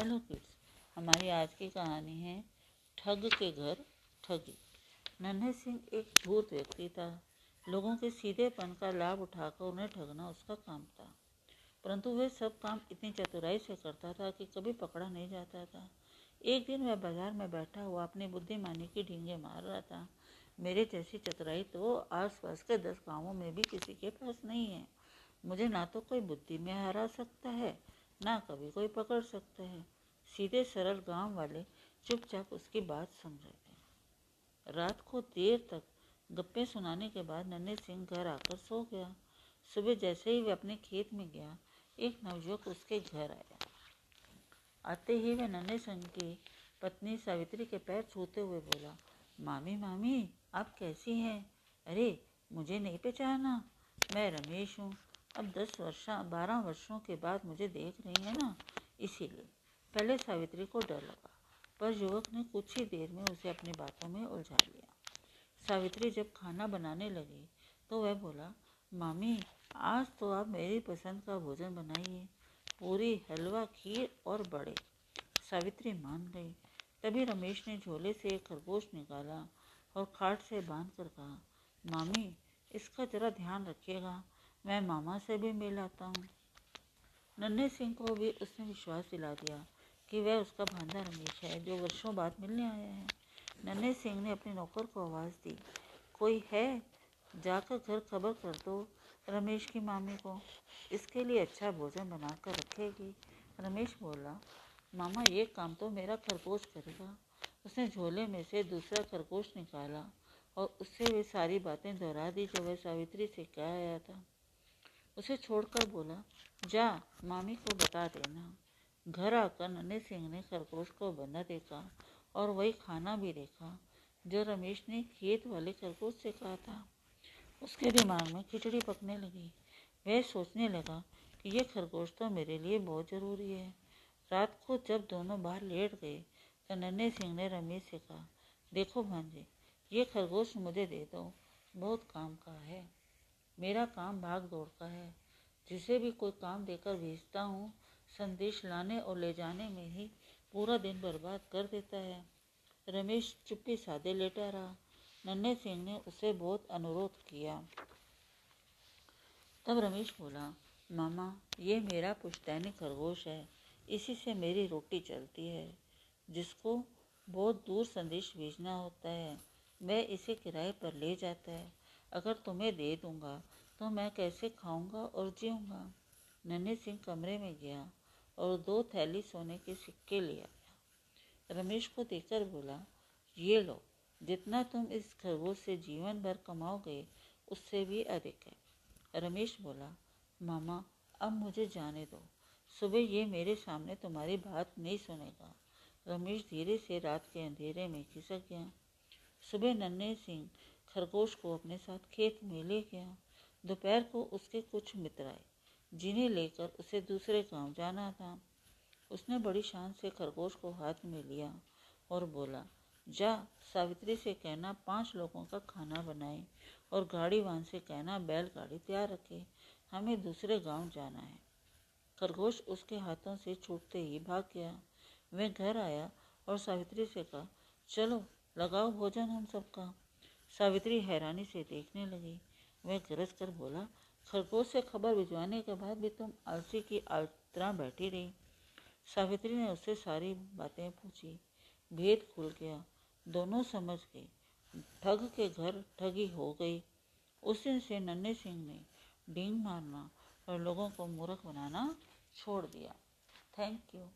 Hello kids, हमारी आज की कहानी है ठग के घर ठगी। नन्हे सिंह एक धूर्त व्यक्ति था। लोगों के सीधेपन का लाभ उठाकर उन्हें ठगना उसका काम था। परंतु वह सब काम इतनी चतुराई से करता था कि कभी पकड़ा नहीं जाता था। एक दिन वह बाज़ार में बैठा हुआ अपनी बुद्धिमानी की ढींगे मार रहा था। मेरे जैसी चतुराई तो आसपास के दस गाँवों में भी किसी के पास नहीं है। मुझे ना तो कोई बुद्धि में हरा सकता है ना कभी कोई पकड़ सकता है। सीधे सरल गाँव वाले चुपचाप उसकी बात रहे थे रात को देर तक गप्पे सुनाने के बाद नन्हे सिंह घर आकर सो गया। सुबह जैसे ही वह अपने खेत में गया, एक नवयुवक उसके घर आया। आते ही वह नन्हे सिंह की पत्नी सावित्री के पैर छूते हुए बोला, मामी मामी, आप कैसी हैं? अरे, मुझे नहीं पहचाना। मैं रमेश हूँ। अब दस वर्षा, बारह वर्षों के बाद मुझे देख रही है ना, इसीलिए। पहले सावित्री को डर लगा, पर युवक ने कुछ ही देर में उसे अपनी बातों में उलझा लिया। सावित्री जब खाना बनाने लगी तो वह बोला, मामी, आज तो आप मेरी पसंद का भोजन बनाइए, पूरी हलवा, खीर और बड़े। सावित्री मान गई। तभी रमेश ने झोले से एक खरगोश निकाला और खाट से बाँध कर कहा, मामी, इसका जरा ध्यान रखिएगा मैं मामा से भी मिल आता हूँ। नन्हे सिंह को भी उसने विश्वास दिला दिया कि वह उसका भांजा रमेश है, जो वर्षों बाद मिलने आया है। नन्हे सिंह ने अपने नौकर को आवाज़ दी, कोई है? जाकर घर खबर कर दो रमेश की मामी को। इसके लिए अच्छा भोजन बना कर रखेगी। रमेश बोला, मामा, ये काम तो मेरा खरगोश करेगा। उसने झोले में से दूसरा खरगोश निकाला और उससे वे सारी बातें दोहरा दी जो वह सावित्री से कह आया था। उसे छोड़कर बोला, जा, मामी को बता देना। घर आकर नन्हे सिंह ने खरगोश को बंधा देखा और वही खाना भी देखा, जो रमेश ने खेत वाले खरगोश से कहा था। उसके दिमाग में खिचड़ी पकने लगी। वह सोचने लगा कि यह खरगोश तो मेरे लिए बहुत ज़रूरी है। रात को जब दोनों बाहर लेट गए तो नन्हे सिंह ने रमेश से कहा, देखो भांजे, ये खरगोश मुझे दे दो, बहुत काम का है। मेरा काम भाग दौड़ का है। जिसे भी कोई काम देकर भेजता हूँ, संदेश लाने और ले जाने में ही पूरा दिन बर्बाद कर देता है। रमेश चुप्पी सादे लेटा रहा। नन्हे सिंह ने उसे बहुत अनुरोध किया। तब रमेश बोला, मामा, ये मेरा पुश्तैनी खरगोश है। इसी से मेरी रोटी चलती है। जिसको बहुत दूर संदेश भेजना होता है वह इसे किराए पर ले जाता है। अगर तुम्हें दे दूँगा तो मैं कैसे खाऊँगा और जीऊँगा? नन्हे सिंह कमरे में गया और दो थैली सोने के सिक्के ले आया। रमेश को देकर बोला, ये लो, जितना तुम इस खरगोश से जीवन भर कमाओगे, उससे भी अधिक है। रमेश बोला, मामा, अब मुझे जाने दो। सुबह ये मेरे सामने तुम्हारी बात नहीं सुनेगा। रमेश धीरे से रात के अंधेरे में खिसक गया। सुबह नन्हे सिंह खरगोश को अपने साथ खेत में ले गया। दोपहर को उसके कुछ मित्र आए, जिन्हें लेकर उसे दूसरे गाँव जाना था। उसने बड़ी शान से खरगोश को हाथ में लिया और बोला, जा, सावित्री से कहना, पाँच लोगों का खाना बनाए और गाड़ी वान से कहना, बैलगाड़ी तैयार रखे, हमें दूसरे गाँव जाना है। खरगोश उसके हाथों से छूटते ही भाग गया। वह घर आया और सावित्री से कहा, चलो, लगाओ भोजन हम सबका। सावित्री हैरानी से देखने लगी। वह गरज कर बोला, खरगोश से खबर भिजवाने के बाद भी तुम आलसी की तरह बैठी रही सावित्री ने उससे सारी बातें पूछी। भेद खुल गया। दोनों समझ गए। ठग के घर ठगी हो गई। उस दिन से नन्हे सिंह ने डींग मारना और लोगों को मूर्ख बनाना छोड़ दिया। Thank you